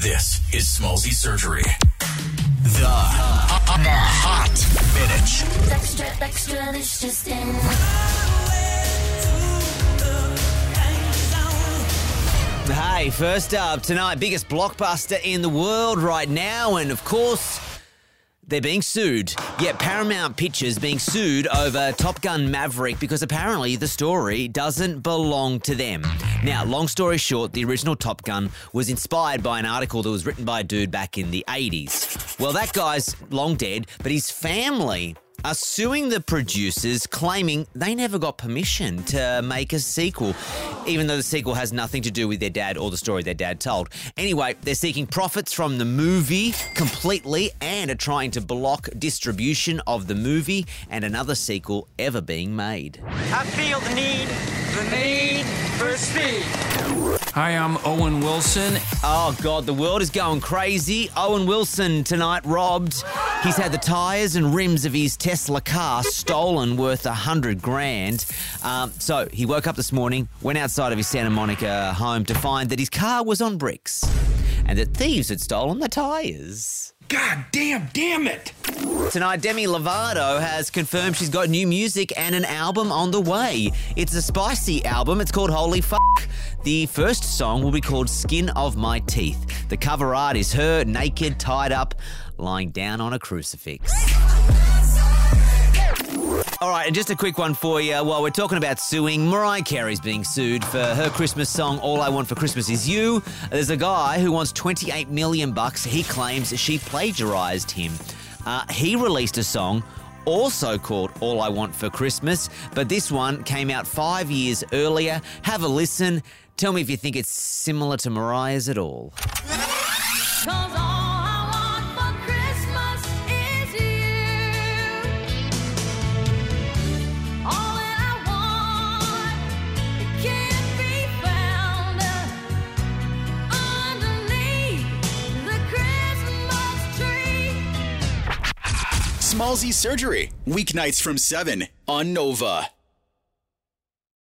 This is Smallzy Surgery. The Hot Minute. Extra, extra, this just in. Hey, first up tonight, biggest blockbuster in the world right now, and of course, they're being sued. Yeah, Paramount Pictures being sued over Top Gun Maverick because apparently the story doesn't belong to them. Now, long story short, the original Top Gun was inspired by an article that was written by a dude back in the 80s. Well, that guy's long dead, but his family are suing the producers, claiming they never got permission to make a sequel, even though the sequel has nothing to do with their dad or the story their dad told. Anyway, they're seeking profits from the movie completely and are trying to block distribution of the movie and another sequel ever being made. I feel the need, the need for speed. Hi, I'm Owen Wilson. Oh, God, the world is going crazy. Owen Wilson tonight robbed. He's had the tyres and rims of his Tesla car stolen worth a hundred grand. Um, so he woke up this morning, went outside of his Santa Monica home to find that his car was on bricks and that thieves had stolen the tyres. God damn, damn it! Tonight, Demi Lovato has confirmed she's got new music and an album on the way. It's a spicy album. It's called Holy Fuck. The first song will be called Skin of My Teeth. The cover art is her naked, tied up, lying down on a crucifix. All right, and just a quick one for you. While we're talking about suing, Mariah Carey's being sued for her Christmas song "All I Want for Christmas Is You." There's a guy who wants 28 million bucks. He claims she plagiarized him. Uh, he released a song also called All I Want for Christmas, but this one came out five years earlier. Have a listen. Tell me if you think it's similar to Mariah's at all. Christmas Surgery. Weeknights from 7 on Nova.